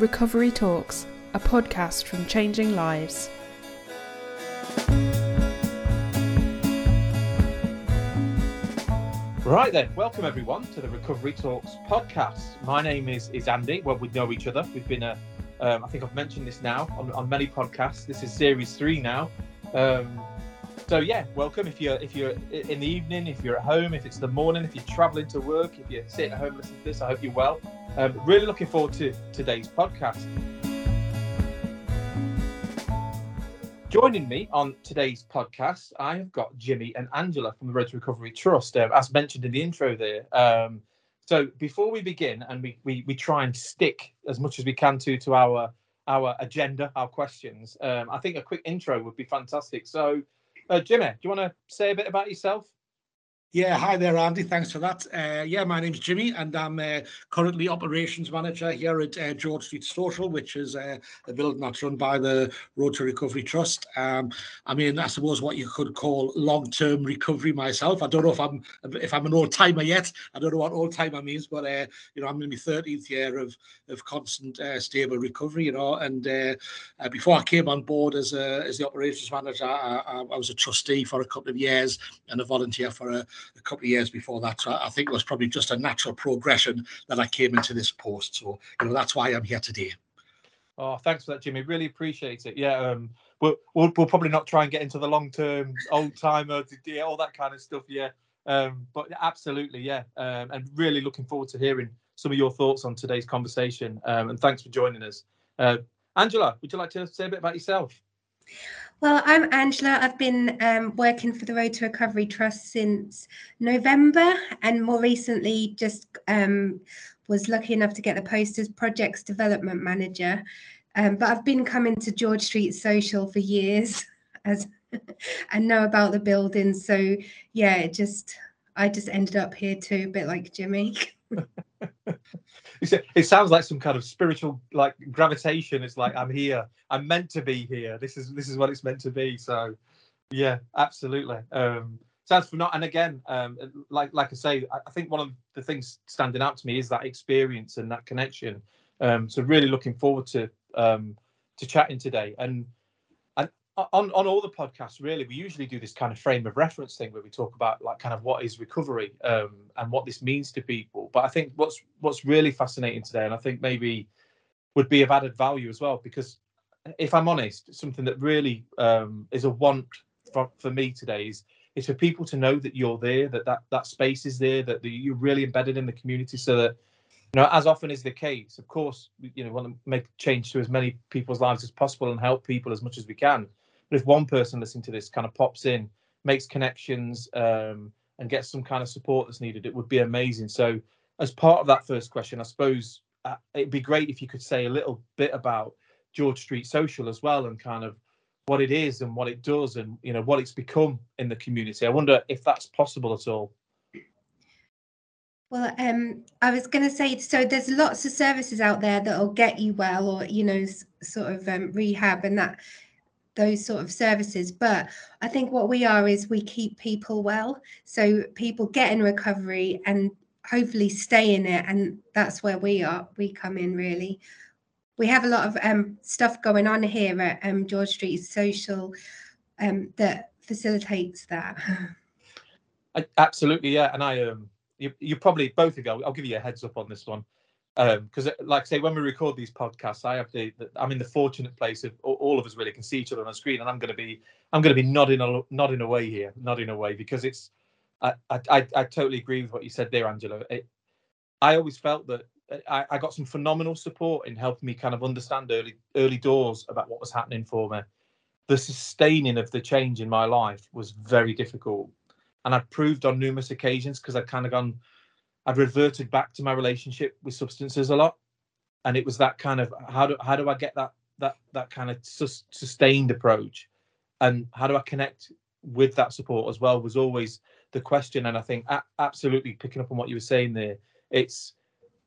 Recovery Talks, a podcast from Changing Lives. Right then, welcome everyone to the Recovery Talks podcast. My name is is Andy. Well, we know each other. We've been a, um, I think I've mentioned this now on, on many podcasts. This is series three now. Um, so yeah, welcome. If you're if you're in the evening, if you're at home, if it's the morning, if you're traveling to work, if you're sitting at home listening to this, I hope you're well. Um, really looking forward to today's podcast. Joining me on today's podcast, I have got Jimmy and Angela from the Road to Recovery Trust, um, as mentioned in the intro there. Um, so before we begin, and we, we we try and stick as much as we can to to our our agenda, our questions. Um, I think a quick intro would be fantastic. So, uh, Jimmy, do you want to say a bit about yourself? Yeah, hi there, Andy. Thanks for that. Uh, yeah, my name's Jimmy, and I'm uh, currently operations manager here at uh, George Street Social, which is uh, a building that's run by the Road to Recovery Trust. Um, I mean, I suppose what you could call long-term recovery myself. I don't know if I'm if I'm an old timer yet. I don't know what old timer means, but uh, you know, I'm in my 13th year of of constant uh, stable recovery. You know, and before I came on board as a, as the operations manager, I, I, I was a trustee for a couple of years and a volunteer for a a couple of years before that. So I think it was probably just a natural progression that I came into this post. So you know that's why I'm here today. Oh, thanks for that, Jimmy. Really appreciate it. Yeah, um, we'll, we'll, we'll probably not try and get into the long term old timer, yeah, all that kind of stuff. Yeah, um, but absolutely, yeah, um, and really looking forward to hearing some of your thoughts on today's conversation. Um, and thanks for joining us. Uh, Angela, would you like to say a bit about yourself? Well, I'm Angela. I've been um, working for the Road to Recovery Trust since November, and more recently, just um, was lucky enough to get the post as Projects Development Manager. Um, but I've been coming to George Street Social for years, as and know about the building. So yeah, it just I just ended up here too, a bit like Jimmy. it sounds like some kind of spiritual like gravitation. It's like i'm here. I'm meant to be here. This is this is what it's meant to be. So yeah absolutely. Um sounds for not and again um like like i say i think one of the things standing out to me is that experience and that connection. Um so really looking forward to um to chatting today. And on on all the podcasts really we usually do this kind of frame of reference thing where we talk about like kind of what is recovery um, and what this means to people. But i think what's what's really fascinating today and i think maybe would be of added value as well because if i'm honest something that really um, is a want for, for me today is is for people to know that you're there that that, that space is there that the, you're really embedded in the community so that you know as often is the case of course you know want to make change to as many people's lives as possible and help people as much as we can but if one person listening to this kind of pops in, makes connections, um, and gets some kind of support that's needed, it would be amazing. So, as part of that first question, I suppose uh, it'd be great if you could say a little bit about George Street Social as well, and kind of what it is and what it does, and you know what it's become in the community. I wonder if that's possible at all. Well, um, I was going to say, so there's lots of services out there that will get you well, or you know, sort of um, rehab, and that those sort of services. But I think what we are is we keep people well. So people get in recovery and hopefully stay in it. And that's where we are. We come in really. We have a lot of um, stuff going on here at um, George Street Social um, that facilitates that. I, absolutely, yeah. And I, um, you, you probably both of you. I'll, I'll give you a heads up on this one because um, like I say when we record these podcasts I have the, the, I'm in the fortunate place of all of us really can see each other on a screen and I'm going to be I'm going to be nodding a, nodding away here nodding away because it's I, I I totally agree with what you said there Angela. It, I always felt that uh, I, I got some phenomenal support in helping me kind of understand early early doors about what was happening for me. The sustaining of the change in my life was very difficult and I proved on numerous occasions because I'd kind of gone I'd reverted back to my relationship with substances a lot, and it was that kind of how do how do I get that that that kind of sus- sustained approach, and how do I connect with that support as well was always the question. And I think a- absolutely picking up on what you were saying there, it's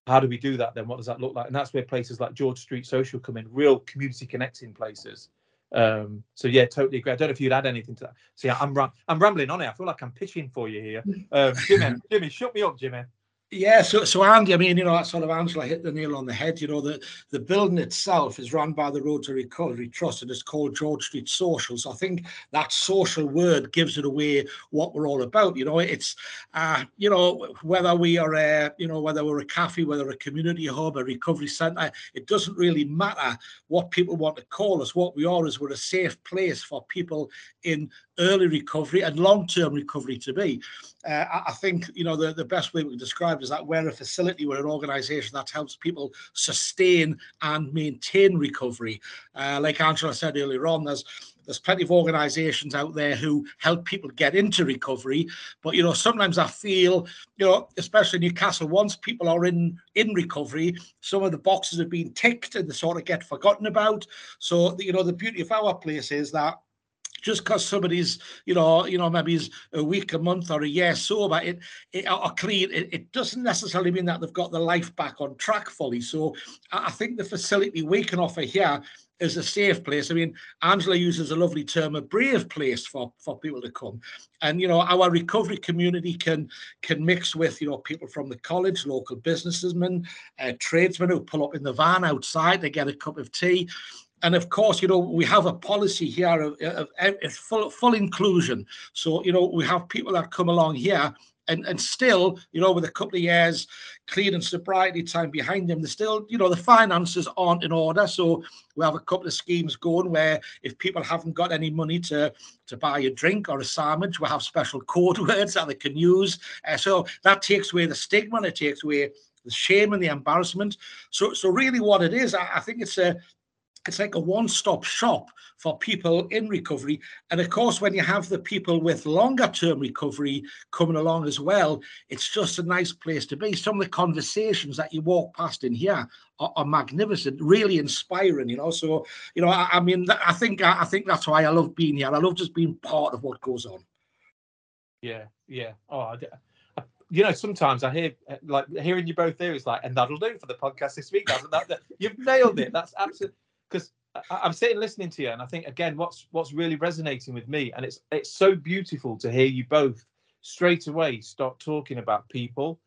how do we do that then? What does that look like? And that's where places like George Street Social come in, real community connecting places. Um, so yeah, totally agree. I don't know if you'd add anything to that. See, I'm I'm rambling on it. I feel like I'm pitching for you here. Um, Jimmy, Jimmy, shut me up, Jimmy. Yeah, so so Andy, I mean, you know, that sort of Angela hit the nail on the head. You know, the the building itself is run by the Road to Recovery Trust and it's called George Street Social. So I think that social word gives it away what we're all about. You know, it's uh, you know, whether we are a, you know, whether we're a cafe, whether a community hub, a recovery centre, it doesn't really matter what people want to call us. What we are is we're a safe place for people in early recovery and long-term recovery to be. Uh, I think you know the, the best way we can describe is that we're a facility, we're an organisation that helps people sustain and maintain recovery. Uh, like Angela said earlier on, there's there's plenty of organizations out there who help people get into recovery but you know sometimes i feel you know especially in newcastle once people are in in recovery some of the boxes have been ticked and they sort of get forgotten about so you know the beauty of our place is that just because somebody's, you know, you know, maybe is a week, a month, or a year sober, it, it or clean, it, it doesn't necessarily mean that they've got their life back on track fully. So I think the facility we can offer here is a safe place. I mean, Angela uses a lovely term, a brave place for for people to come. And you know, our recovery community can can mix with you know people from the college, local businessmen, uh, tradesmen who pull up in the van outside to get a cup of tea and of course, you know, we have a policy here of, of, of, full, full inclusion. So, you know, we have people that come along here and, and still, you know, with a couple of years clean and sobriety time behind them, they still, you know, the finances aren't in order. So we have a couple of schemes going where if people haven't got any money to to buy a drink or a sandwich, we have special code words that they can use. Uh, so that takes away the stigma, it takes away the shame and the embarrassment. So, so really, what it is, I, I think it's a it's like a one-stop shop for people in recovery. And of course when you have the people with longer term recovery coming along as well it's just a nice place to be. Some of the conversations that you walk past in here are, are magnificent really inspiring you know? So you know i, I mean i think I, I think that's why i love being here. I love just being part of what goes on. Yeah yeah. Oh I, you know, sometimes I hear uh, like hearing you both there is like, and that'll do for the podcast this week. That, that, you've nailed it. That's absolutely because I'm sitting listening to you, and I think again, what's what's really resonating with me, and it's it's so beautiful to hear you both straight away start talking about people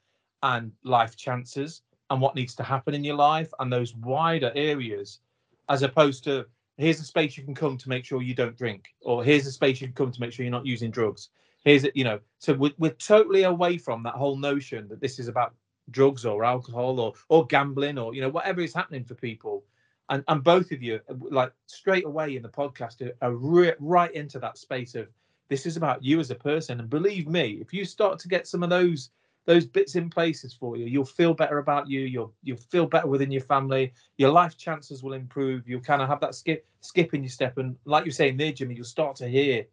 and life chances and what needs to happen in your life and those wider areas, as opposed to here's a space you can come to make sure you don't drink, or here's a space you can come to make sure you're not using drugs. Here's it, you know. So we're, we're totally away from that whole notion that this is about drugs or alcohol or or gambling or you know whatever is happening for people and and both of you like straight away in the podcast are re- right into that space of this is about you as a person. And believe me if you start to get some of those those bits in places for you you'll feel better about you you'll you'll feel better within your family your life chances will improve you'll kind of have that skip skip in your step. And like you're saying there jimmy you'll start to hear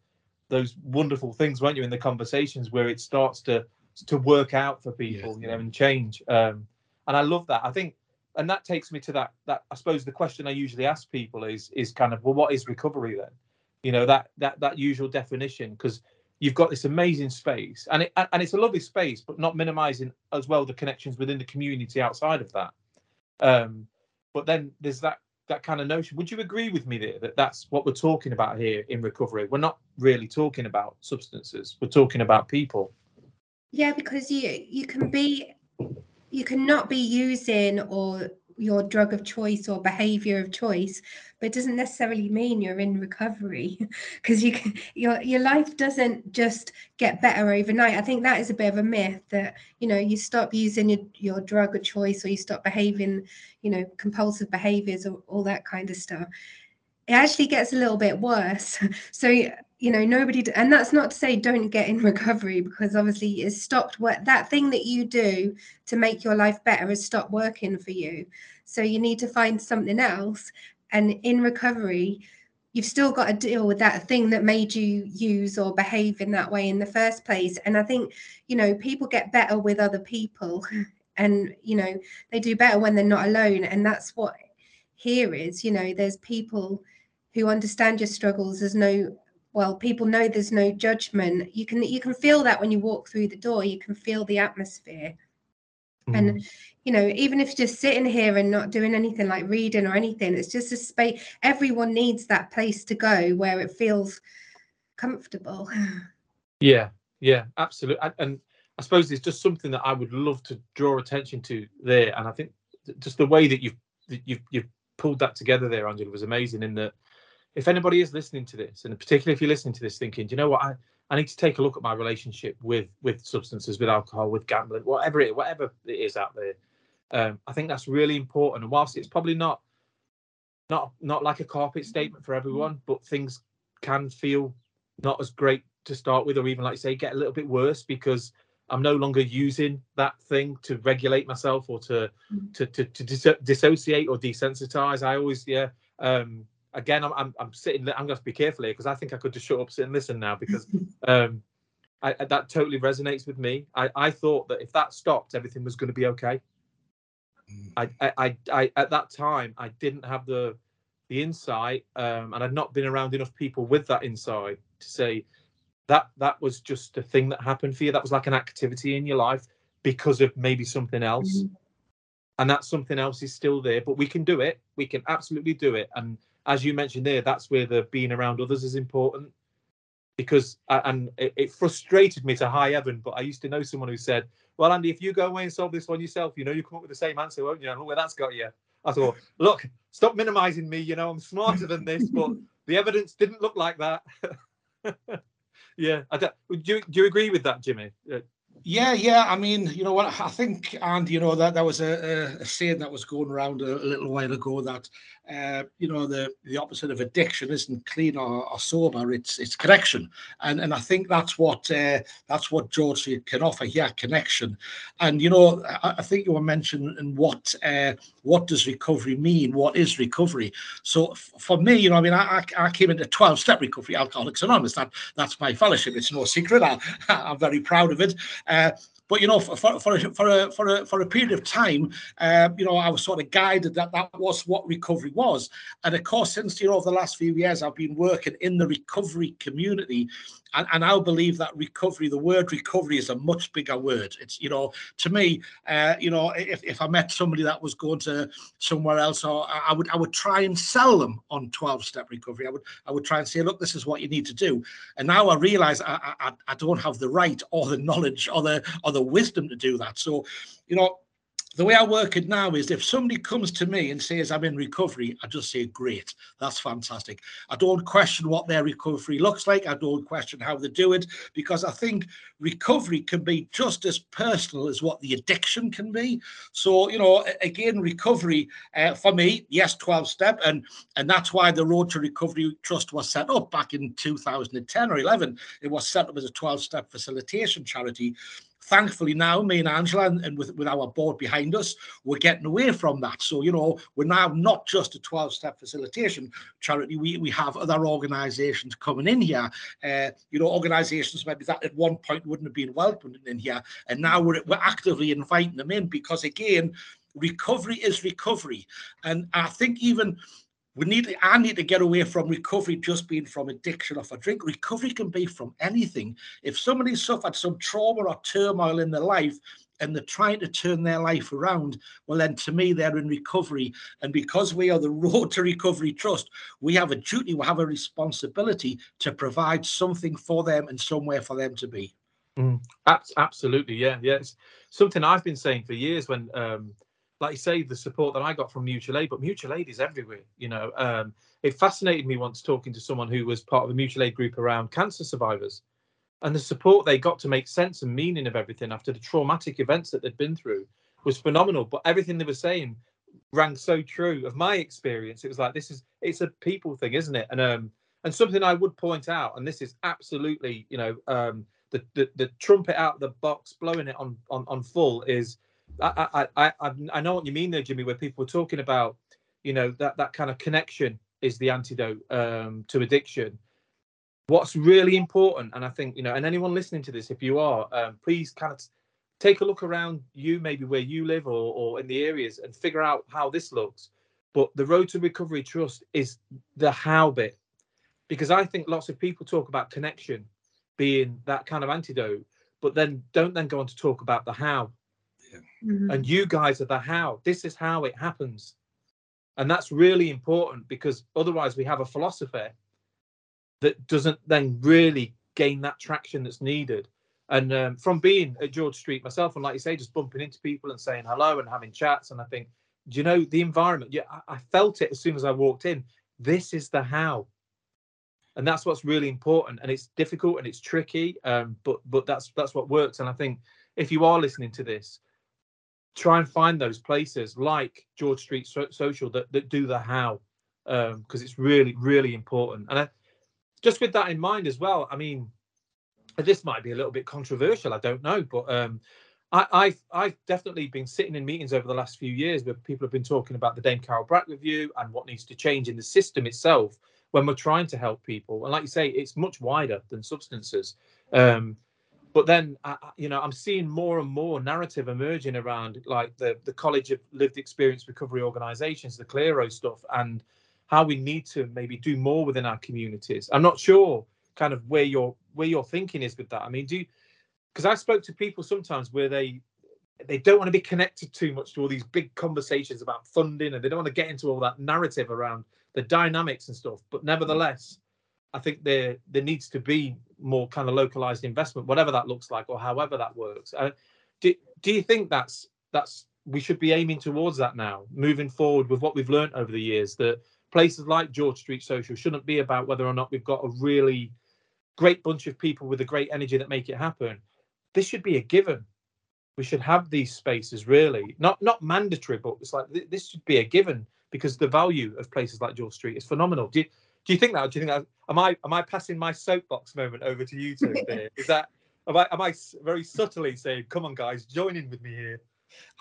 those wonderful things won't you in the conversations where it starts to to work out for people yes. you know and change um and i love that. I think and that takes me to that that I suppose the question I usually ask people is is kind of well what is recovery then? You know that that that usual definition because you've got this amazing space and it and it's a lovely space but not minimizing as well the connections within the community outside of that. Um but then there's that that kind of notion. Would you agree with me there that that's what we're talking about here in recovery? We're not really talking about substances. We're talking about people. Yeah because you you can be you cannot be using or your drug of choice or behavior of choice but it doesn't necessarily mean you're in recovery because you can, your your life doesn't just get better overnight. I think that is a bit of a myth that you know you stop using your, your drug of choice or you stop behaving you know compulsive behaviors or all that kind of stuff. It actually gets a little bit worse. So you know nobody and that's not to say don't get in recovery because obviously it's stopped what that thing that you do to make your life better has stopped working for you. So you need to find something else and in recovery you've still got to deal with that thing that made you use or behave in that way in the first place. And i think you know people get better with other people and you know they do better when they're not alone and that's what here is you know there's people who understand your struggles there's no well people know there's no judgment you can you can feel that when you walk through the door you can feel the atmosphere mm. and you know even if you're just sitting here and not doing anything like reading or anything it's just a space everyone needs that place to go where it feels comfortable yeah yeah absolutely and I suppose it's just something that I would love to draw attention to there, and I think just the way that you've you've you've pulled that together there, Angela, was amazing. In that, if anybody is listening to this, and particularly if you're listening to this, thinking, do you know what, I I need to take a look at my relationship with with substances, with alcohol, with gambling, whatever it whatever it is out there. Um, I think that's really important. And whilst it's probably not not not like a carpet statement for everyone, but things can feel not as great to start with, or even like you say get a little bit worse because I'm no longer using that thing to regulate myself or to to to, to dis- dissociate or desensitize. I always yeah. Um, again, I'm, I'm, I'm sitting. I'm going to be careful here because I think I could just shut up, sit and listen now because um, I, that totally resonates with me. I, I thought that if that stopped, everything was going to be okay. I, I, I, I, at that time, I didn't have the the insight, um, and I'd not been around enough people with that insight to say that that was just a thing that happened for you. That was like an activity in your life because of maybe something else. Mm-hmm. And that something else is still there, but we can do it. We can absolutely do it. And as you mentioned there, that's where the being around others is important. Because and it, frustrated me to high heaven, but I used to know someone who said, "Well, Andy, if you go away and solve this one yourself, you know you come up with the same answer, won't you?" And look where that's got you. I thought, look, stop minimizing me. You know, I'm smarter than this, but the evidence didn't look like that. yeah, do you do you agree with that, Jimmy? Uh, yeah, yeah. I mean, you know what? I think, and you know that that was a, a saying that was going around a little while ago that uh, you know the the opposite of addiction isn't clean or, or, sober it's it's connection. And and i think that's what uh, that's what george can offer here connection. And you know i, I think you were mentioning what uh, what does recovery mean? What is recovery? So f- for me you know i mean i i came into 12 step recovery alcoholics anonymous. That that's my fellowship. It's no secret. I, i'm very proud of it. Uh, but you know, for for for a, for a for a, for a period of time, uh, you know, I was sort of guided that that was what recovery was. And of course, since you know, over the last few years, I've been working in the recovery community, and, and I believe that recovery, the word recovery, is a much bigger word. It's you know, to me, uh, you know, if, if I met somebody that was going to somewhere else, or I would I would try and sell them on twelve step recovery. I would I would try and say, look, this is what you need to do. And now I realize I I, I don't have the right or the knowledge or the or the wisdom to do that. So, you know, the way I work it now is if somebody comes to me and says I'm in recovery, I just say, great, that's fantastic. I don't question what their recovery looks like. I don't question how they do it because I think recovery can be just as personal as what the addiction can be. So, you know, again, recovery uh, for me, yes, 12 step. And, and that's why the Road to Recovery Trust was set up back in 2010 or 11. It was set up as a 12 step facilitation charity thankfully now me and angela and, and, with, with our board behind us we're getting away from that. So you know we're now not just a 12-step facilitation charity we, we have other organizations coming in here. Uh, you know organizations maybe that at one point wouldn't have been welcomed in here and now we're, we're actively inviting them in because again recovery is recovery. And i think even we need to, I need to get away from recovery just being from addiction of a drink. Recovery can be from anything. If somebody suffered some trauma or turmoil in their life and they're trying to turn their life around, well, then to me, they're in recovery. And because we are the Road to Recovery Trust, we have a duty, we have a responsibility to provide something for them and somewhere for them to be. Mm, absolutely. Yeah. Yeah. Something I've been saying for years when, um, like you say, the support that I got from mutual aid, but mutual aid is everywhere. You know, um, it fascinated me once talking to someone who was part of a mutual aid group around cancer survivors, and the support they got to make sense and meaning of everything after the traumatic events that they'd been through was phenomenal. But everything they were saying rang so true of my experience. It was like this is it's a people thing, isn't it? And um and something I would point out, and this is absolutely you know um the the, the trumpet out the box, blowing it on on on full is I, I, I, I know what you mean there, Jimmy, where people were talking about, you know, that, that kind of connection is the antidote um, to addiction. What's really important, and I think, you know, and anyone listening to this, if you are, um, please kind of take a look around you, maybe where you live or, or in the areas, and figure out how this looks. But the Road to Recovery Trust is the how bit, because I think lots of people talk about connection being that kind of antidote, but then don't then go on to talk about the how Mm-hmm. And you guys are the how. This is how it happens. And that's really important because otherwise we have a philosophy that doesn't then really gain that traction that's needed. And um, from being at George Street myself, and like you say, just bumping into people and saying hello and having chats, and I think, do you know the environment? Yeah, I, I felt it as soon as I walked in. This is the how, and that's what's really important. And it's difficult and it's tricky, um, but but that's that's what works. And I think if you are listening to this, try and find those places like George Street so- Social that that do the how, because um, it's really really important. And I, just with that in mind as well, I mean this might be a little bit controversial, I don't know, but um, I, have I've definitely been sitting in meetings over the last few years where people have been talking about the Dame Carol Black review and what needs to change in the system itself when we're trying to help people. And like you say, it's much wider than substances. Um, but then, I, you know, I'm seeing more and more narrative emerging around like the the College of Lived Experience Recovery Organisations, the CLERO stuff, and how we need to maybe do more within our communities. I'm not sure kind of where your where your thinking is with that. I mean, do because I spoke to people sometimes where they they don't want to be connected too much to all these big conversations about funding and they don't want to get into all that narrative around the dynamics and stuff. But mm. nevertheless, I think there there needs to be more kind of localized investment, whatever that looks like or however that works. Uh, do do you think that's that's we should be aiming towards that now, moving forward with what we've learned over the years that places like George Street Social shouldn't be about whether or not we've got a really great bunch of people with a great energy that make it happen. This should be a given. We should have these spaces really, not not mandatory, but it's like this should be a given because the value of places like George Street is phenomenal. Do you, do you think that? do you think that? Am I am I passing my soapbox moment over to you two? Is that am I am I very subtly saying, "Come on, guys, join in with me here"?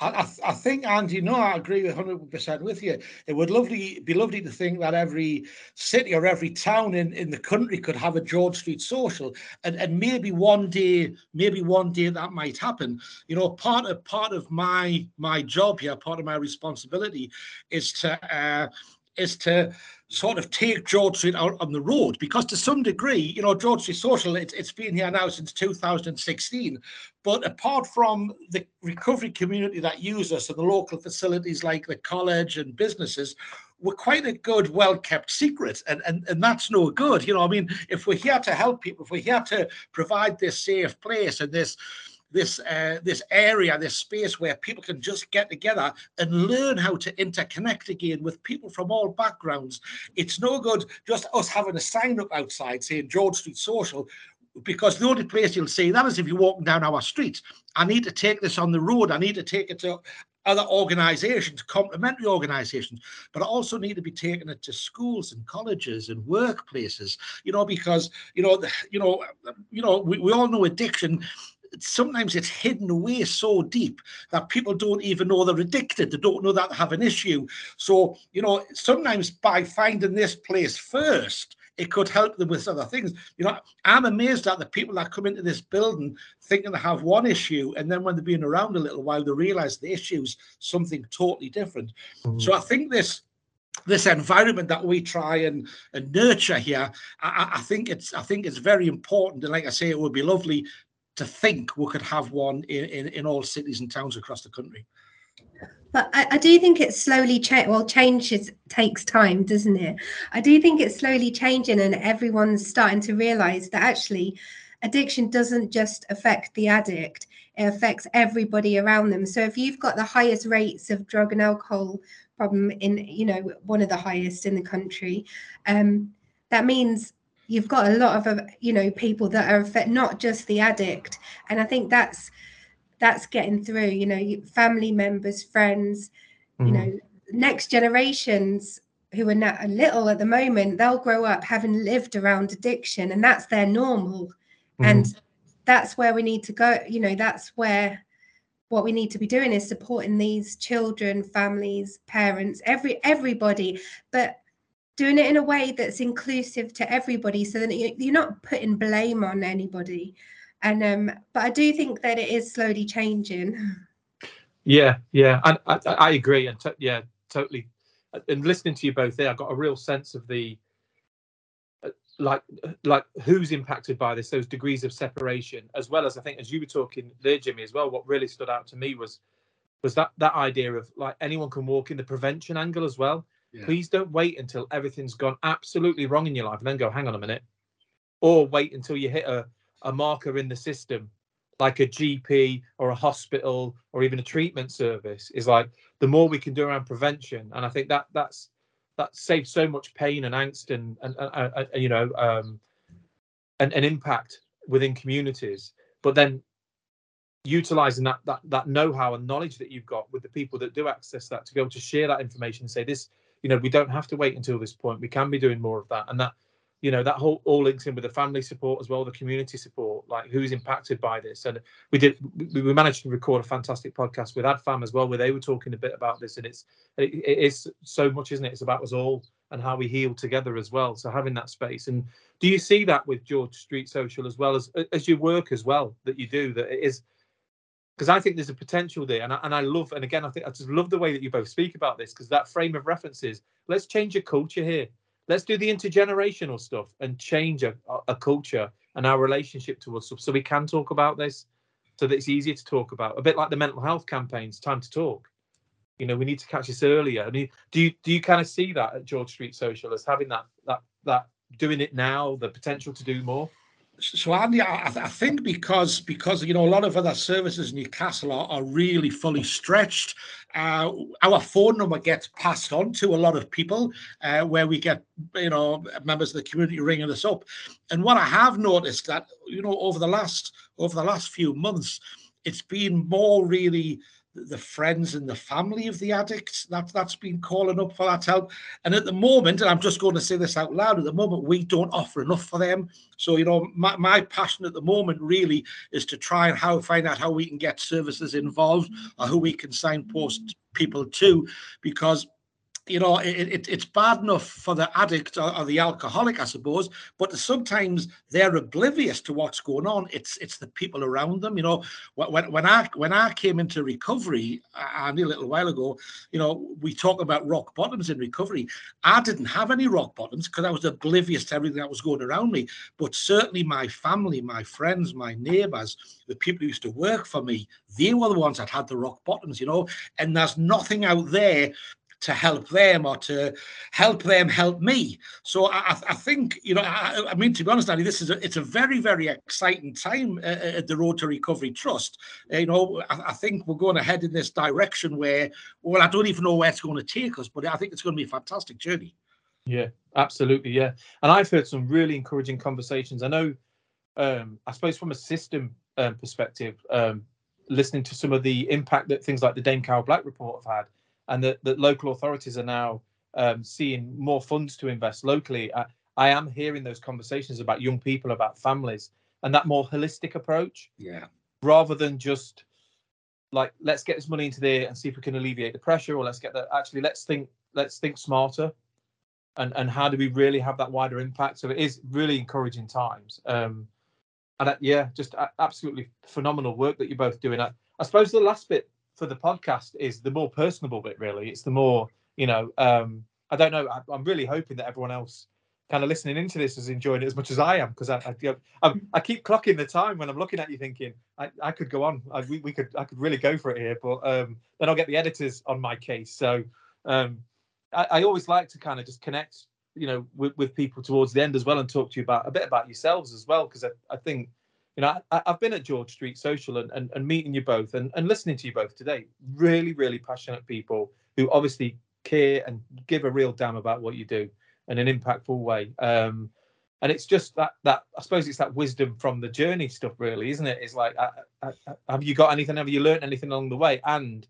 I, I, think, Andy, no, I agree 100% with you. It would lovely be lovely to think that every city or every town in, in the country could have a George Street social, and, and maybe one day, maybe one day that might happen. You know, part of part of my my job here, part of my responsibility, is to uh, is to sort of take George Street out on the road because to some degree, you know, George Street Social, it's, it's been here now since 2016. But apart from the recovery community that use us and the local facilities like the college and businesses, we're quite a good, well-kept secret, and, and and that's no good. You know, I mean, if we're here to help people, if we're here to provide this safe place and this this uh, this area, this space where people can just get together and learn how to interconnect again with people from all backgrounds. It's no good just us having a sign up outside saying George Street Social because the only place you'll see that is if you're walking down our street. I need to take this on the road. I need to take it to other organizations, complementary organizations, but I also need to be taking it to schools and colleges and workplaces, you know, because, you know, you know, you know, we, we all know addiction sometimes it's hidden away so deep that people don't even know they're addicted. They don't know that they have an issue. So, you know, sometimes by finding this place first, it could help them with other things. You know, I'm amazed at the people that come into this building thinking they have one issue, and then when they've been around a little while, they realize the issue's something totally different. Mm-hmm. So I think this this environment that we try and, and nurture here, I, I, think it's I think it's very important. And like I say, it would be lovely to think we could have one in, in, in all cities and towns across the country. But I, I do think it's slowly change. Well, change is, takes time, doesn't it? I do think it's slowly changing, and everyone's starting to realise that actually, addiction doesn't just affect the addict; it affects everybody around them. So if you've got the highest rates of drug and alcohol problem in, you know, one of the highest in the country, um, that means you've got a lot of you know people that are not just the addict and i think that's that's getting through you know family members friends mm-hmm. you know next generations who are not little at the moment they'll grow up having lived around addiction and that's their normal mm-hmm. and that's where we need to go you know that's where what we need to be doing is supporting these children families parents every everybody but doing it in a way that's inclusive to everybody so that you're not putting blame on anybody. And um but i do think that it is slowly changing. Yeah yeah and i, I agree and yeah totally. And listening to you both there i got a real sense of the uh, like like who's impacted by this those degrees of separation as well as i think as you were talking there jimmy as well what really stood out to me was was that that idea of like anyone can walk in the prevention angle as well Please don't wait until everything's gone absolutely wrong in your life and then go, hang on a minute. Or wait until you hit a, a marker in the system like a GP or a hospital or even a treatment service is like the more we can do around prevention, and I think that that's that saves so much pain and angst and and, and, and you know um, an, an impact within communities. But then utilizing that that that know-how and knowledge that you've got with the people that do access that to be able to share that information and say this you know we don't have to wait until this point. We can be doing more of that. And that you know that whole all links in with the family support as well the community support like who's impacted by this? And we did we, we managed to record a fantastic podcast with adfam as well where they were talking a bit about this. And it's it, it is so much isn't it? It's about us all and how we heal together as well. So having that space. And do you see that with george street social as well as as your work as well that you do that it is because I think there's a potential there, and I, and I love, and again, I think I just love the way that you both speak about this because that frame of references. Let's change a culture here. Let's do the intergenerational stuff and change a, a culture and our relationship towards us, so we can talk about this, so that it's easier to talk about. A bit like the mental health campaigns, time to talk. You know, we need to catch this earlier. I mean, do you do you kind of see that at George Street Social as having that that that doing it now, the potential to do more? So Andy, I, I, think because because you know a lot of other services in Newcastle are, are really fully stretched, uh, our phone number gets passed on to a lot of people, uh, where we get you know members of the community ringing us up, and what I have noticed that you know over the last over the last few months, it's been more really the friends and the family of the addicts that that's been calling up for that help. And at the moment and i'm just going to say this out loud at the moment we don't offer enough for them. So you know my, my passion at the moment really is to try and how find out how we can get services involved or who we can signpost people to because you know, it, it, it's bad enough for the addict or, or, the alcoholic, I suppose, but sometimes they're oblivious to what's going on. It's it's the people around them. You know, when when I when I came into recovery, uh, Andy, a little while ago, you know, we talk about rock bottoms in recovery. I didn't have any rock bottoms because I was oblivious to everything that was going around me. But certainly my family, my friends, my neighbours, the people who used to work for me, they were the ones that had the rock bottoms. You know, and there's nothing out there to help them or to help them help me. So I, I think you know, I, I, mean, to be honest, Andy, this is a, it's a very very exciting time uh, uh, at the Road to Recovery Trust. You know, I, I, think we're going ahead in this direction where, well, I don't even know where it's going to take us, but I think it's going to be a fantastic journey. Yeah, absolutely, yeah. And I've heard some really encouraging conversations. I know, um, I suppose, from a system um, perspective. Um, listening to some of the impact that things like the Dame Carol Black report have had, and that, that local authorities are now um, seeing more funds to invest locally. I, I am hearing those conversations about young people, about families, and that more holistic approach. Yeah. Rather than just like let's get this money into there and see if we can alleviate the pressure, or let's get that. Actually, let's think. Let's think smarter. And and how do we really have that wider impact? So it is really encouraging times. Um, and uh, yeah, just uh, absolutely phenomenal work that you're both doing. I, I suppose the last bit for the podcast is the more personable bit. Really, it's the more you know. Um, I don't know. I, am really hoping that everyone else kind of listening into this is enjoying it as much as I am because I, I, I, I, keep clocking the time when I'm looking at you, thinking I, I could go on. I, we, we could I could really go for it here, but um, then I'll get the editors on my case. So um, I, I always like to kind of just connect, you know, with, with people towards the end as well and talk to you about a bit about yourselves as well because I, I think you know, I, have been at George Street Social and, and, and meeting you both and, and listening to you both today. Really, really passionate people who obviously care and give a real damn about what you do in an impactful way. Um, and it's just that that I suppose it's that wisdom from the journey stuff, really, isn't it? It's like, I, I, I, have you got anything? Have you learned anything along the way? And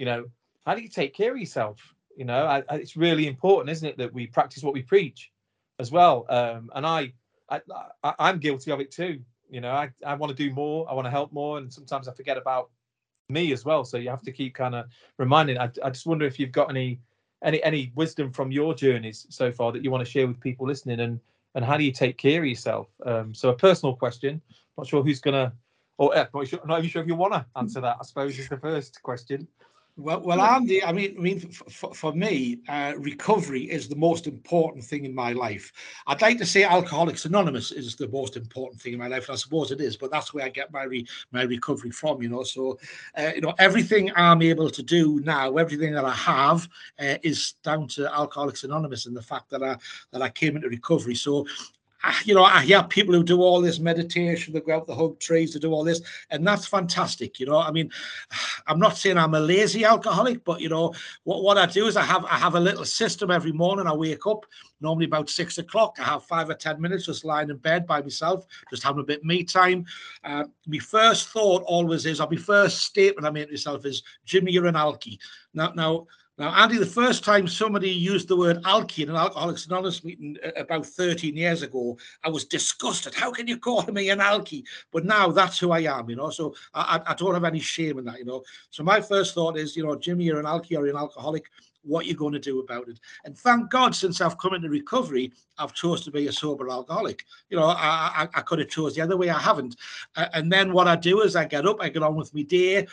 you know, how do you take care of yourself? You know, it's really important, isn't it, that we practice what we preach as well. Um, and I, I, I'm guilty of it too. You know, I, I want to do more. I want to help more, and sometimes I forget about me as well. So you have to keep kind of reminding. I, I just wonder if you've got any any any wisdom from your journeys so far that you want to share with people listening, and and how do you take care of yourself? Um, so a personal question. Not sure who's gonna, or uh, not, sure, not even sure if you want to answer that. I suppose is the first question. Well, well, Andy, I mean, I mean, for, for me, uh, recovery is the most important thing in my life. I'd like to say Alcoholics Anonymous is the most important thing in my life, and I suppose it is. But that's where I get my re, my recovery from, you know. So, uh, you know, everything I'm able to do now, everything that I have, uh, is down to Alcoholics Anonymous and the fact that I that I came into recovery. So, you know, I hear people who do all this meditation, they go out the hug trees, to do all this, and that's fantastic. You know, I mean, I'm not saying I'm a lazy alcoholic, but you know, what, what I do is I have I have a little system every morning. I wake up normally about six o'clock. I have five or ten minutes just lying in bed by myself, just having a bit of me time. Uh, my first thought always is, or my first statement I make to myself is, Jimmy, you're an alky. Now, now now, Andy, the first time somebody used the word alky in an Alcoholics Anonymous meeting uh, about 13 years ago, I was disgusted. How can you call me an alky? But now that's who I am, you know. So I, I don't have any shame in that, you know. So my first thought is, you know, Jimmy, you're an alky or an alcoholic. What are you going to do about it? And thank God, since I've come into recovery, I've chose to be a sober alcoholic. You know, I, I, I could have chose the other way. I haven't. Uh, and then what I do is I get up, I get on with my day.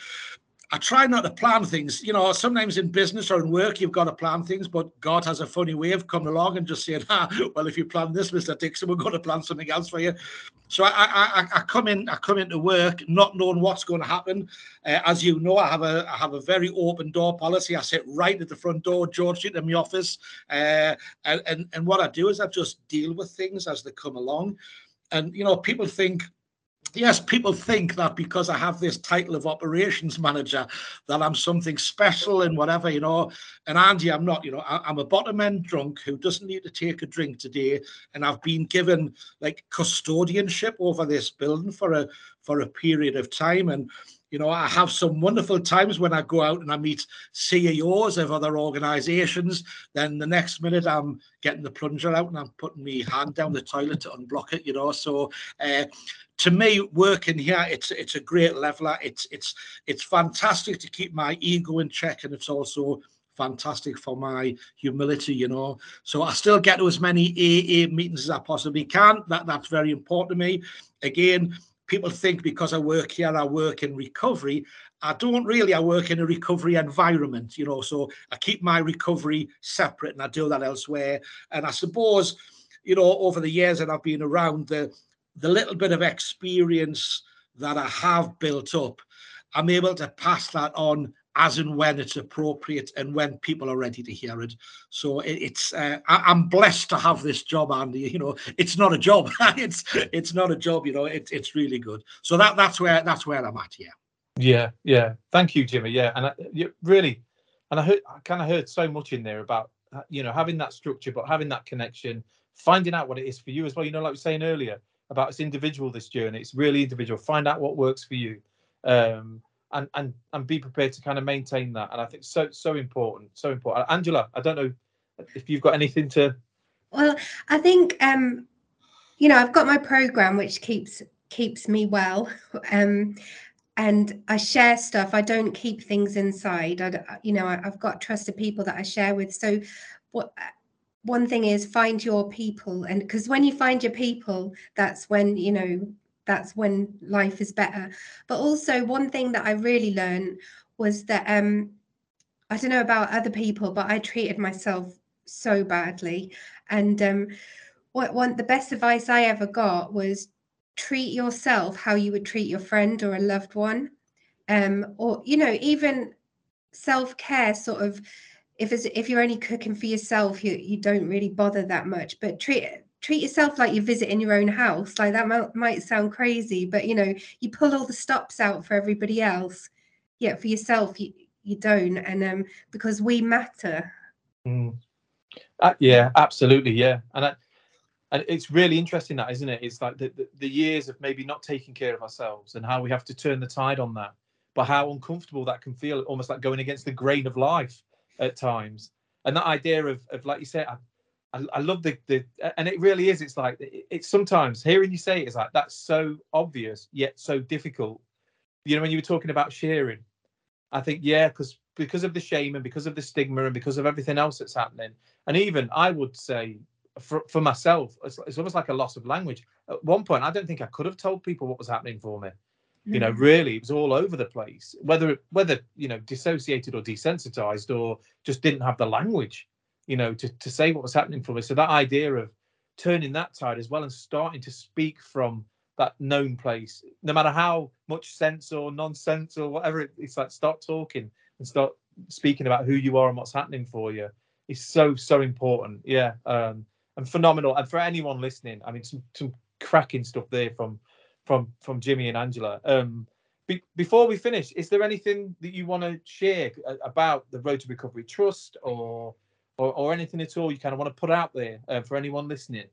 I try not to plan things. You know, sometimes in business or in work, you've got to plan things, but God has a funny way of coming along and just saying, ah, well, if you plan this, Mr. Dixon, we're going to plan something else for you. So I, I, I come in, I come into work not knowing what's going to happen. Uh, as you know, I have a, I have a very open door policy. I sit right at the front door, George in my office, uh, and, and and what I do is I just deal with things as they come along. And you know, people think yes, people think that because I have this title of operations manager, that I'm something special and whatever, you know. And Andy, I'm not, you know, I, am a bottom end drunk who doesn't need to take a drink today. And I've been given like custodianship over this building for a for a period of time. And you know, I have some wonderful times when I go out and I meet CEOs of other organizations. Then the next minute I'm getting the plunger out and I'm putting my hand down the toilet to unblock it, you know. So uh, to me, working here, it's it's a great leveler. It's it's it's fantastic to keep my ego in check, and it's also fantastic for my humility, you know. So I still get to as many AA meetings as I possibly can. That that's very important to me. Again, people think because I work here, I work in recovery. I don't really. I work in a recovery environment, you know. So I keep my recovery separate, and I do that elsewhere. And I suppose, you know, over the years that I've been around, the the little bit of experience that I have built up, I'm able to pass that on as and when it's appropriate and when people are ready to hear it. So it, it's uh, I, am blessed to have this job, Andy. You know, it's not a job. it's it's not a job. You know, it's it's really good. So that that's where that's where I'm at. Yeah. Yeah, yeah. Thank you, Jimmy. Yeah, and I, really, and I heard I kind of heard so much in there about uh, you know having that structure, but having that connection, finding out what it is for you as well. You know, like we were saying earlier, about it's individual this journey it's really individual find out what works for you um, and and and be prepared to kind of maintain that. And i think so so important so important. Angela i don't know if you've got anything to well i think um you know i've got my program which keeps keeps me well. Um and i share stuff. I don't keep things inside. I you know i've got trusted people that i share with. So what one thing is find your people. And because when you find your people that's when you know that's when life is better but also one thing that i really learned was that um i don't know about other people but i treated myself so badly and um what one the best advice i ever got was treat yourself how you would treat your friend or a loved one um or you know even self-care sort of if it's if you're only cooking for yourself, you you don't really bother that much. But treat treat yourself like you're visiting your own house. Like that might, might sound crazy, but you know, you pull all the stops out for everybody else. Yet for yourself, you you don't, and um, because we matter. Mm. Uh, yeah, absolutely, yeah, and I, and it's really interesting that, isn't it? It's like the, the, the years of maybe not taking care of ourselves and how we have to turn the tide on that, but how uncomfortable that can feel, almost like going against the grain of life at times. And that idea of, of like you said, I, I, love the, the, and it really is. It's like, it's sometimes hearing you say it is like, that's so obvious, yet so difficult. You know, when you were talking about sharing, I think, yeah, because because of the shame and because of the stigma and because of everything else that's happening. And even I would say for, for myself, it's, it's almost like a loss of language. At one point, I don't think I could have told people what was happening for me you know mm-hmm. really it was all over the place whether whether you know dissociated or desensitized or just didn't have the language you know to, to say what was happening for me so that idea of turning that tide as well and starting to speak from that known place no matter how much sense or nonsense or whatever it, it's like start talking and start speaking about who you are and what's happening for you is so so important yeah um and phenomenal. And for anyone listening, I mean, some some cracking stuff there from from from Jimmy and Angela. Um, be, before we finish, is there anything that you want to share about the Road to Recovery Trust or or, or anything at all you kind of want to put out there uh, for anyone listening?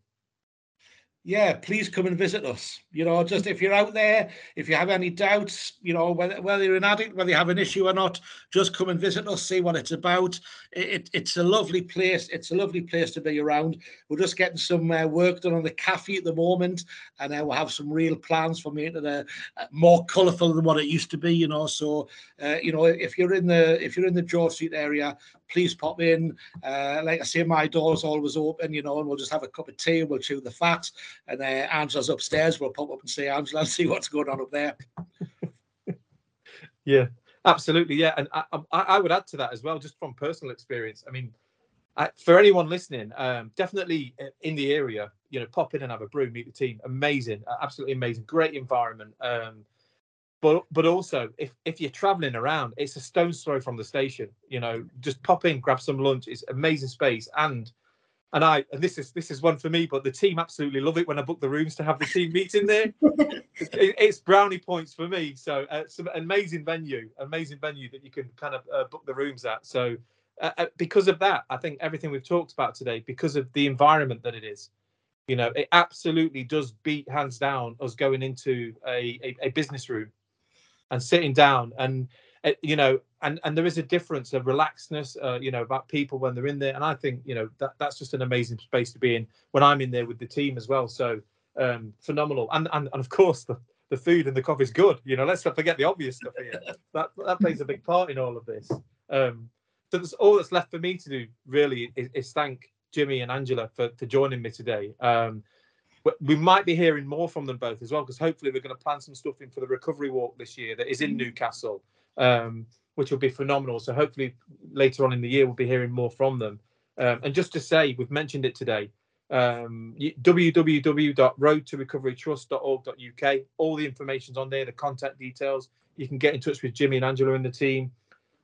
Yeah, please come and visit us. You know, just if you're out there, if you have any doubts, you know, whether, whether you're an addict, whether you have an issue or not, just come and visit us, see what it's about. It, it it's a lovely place. It's a lovely place to be around. We're just getting some uh, work done on the cafe at the moment, and uh, we'll have some real plans for making it uh, more colourful than what it used to be. You know, so uh, you know, if you're in the if you're in the George Street area, please pop in. Uh, like I say, my door's always open, you know, and we'll just have a cup of tea, we'll chew the fat, and uh, Angela's upstairs. We'll pop up and see Angela, and see what's going on up there. yeah, absolutely. Yeah, and I, I, I, would add to that as well, just from personal experience. I mean, I, for anyone listening, um, definitely in the area, you know, pop in and have a brew, meet the team. Amazing, absolutely amazing, great environment. Um, but but also if if you're traveling around it's a stone's throw from the station you know just pop in grab some lunch it's amazing space and and i and this is this is one for me but the team absolutely love it when i book the rooms to have the team meeting there. It, it's brownie points for me. So uh, it's an amazing venue amazing venue that you can kind of uh, book the rooms at. So uh, uh, because of that i think everything we've talked about today because of the environment that it is you know it absolutely does beat hands down us going into a, a, a business room and sitting down and uh, you know and and there is a difference of relaxedness uh, you know about people when they're in there. And i think you know that that's just an amazing space to be in when i'm in there with the team as well. So um phenomenal. And and, and of course the the food and the coffee is good. You know let's not forget the obvious stuff here. That that plays a big part in all of this. Um so that's all that's left for me to do really is, is thank jimmy and angela for for joining me today. Um we might be hearing more from them both as well because hopefully we're going to plan some stuff in for the recovery walk this year that is in mm-hmm. Newcastle, um, which will be phenomenal. So hopefully later on in the year we'll be hearing more from them. Um, and just to say, we've mentioned it today. Um, www.roadtorecoverytrust.org.uk. All the information's on there, the contact details. You can get in touch with Jimmy and Angela and the team.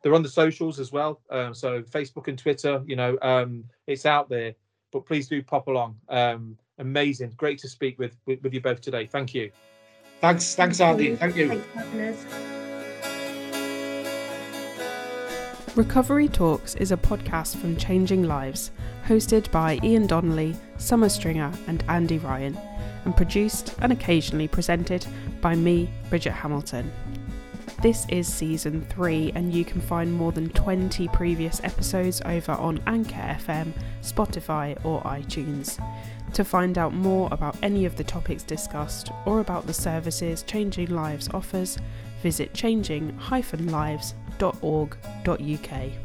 They're on the socials as well, um, so Facebook and Twitter. You know, um, it's out there. But please do pop along. Um, amazing. Great to speak with, with, with you both today. Thank you. Thanks, thanks, Andy. Thank you. Recovery Talks is a podcast from Changing Lives, hosted by Ian Donnelly, Summer Stringer, and Andy Ryan, and produced and occasionally presented by me, Bridget Hamilton. This is season 3, and you can find more than 20 previous episodes over on Anchor FM, Spotify, or iTunes. To find out more about any of the topics discussed or about the services Changing Lives offers, visit changing-lives.org.uk.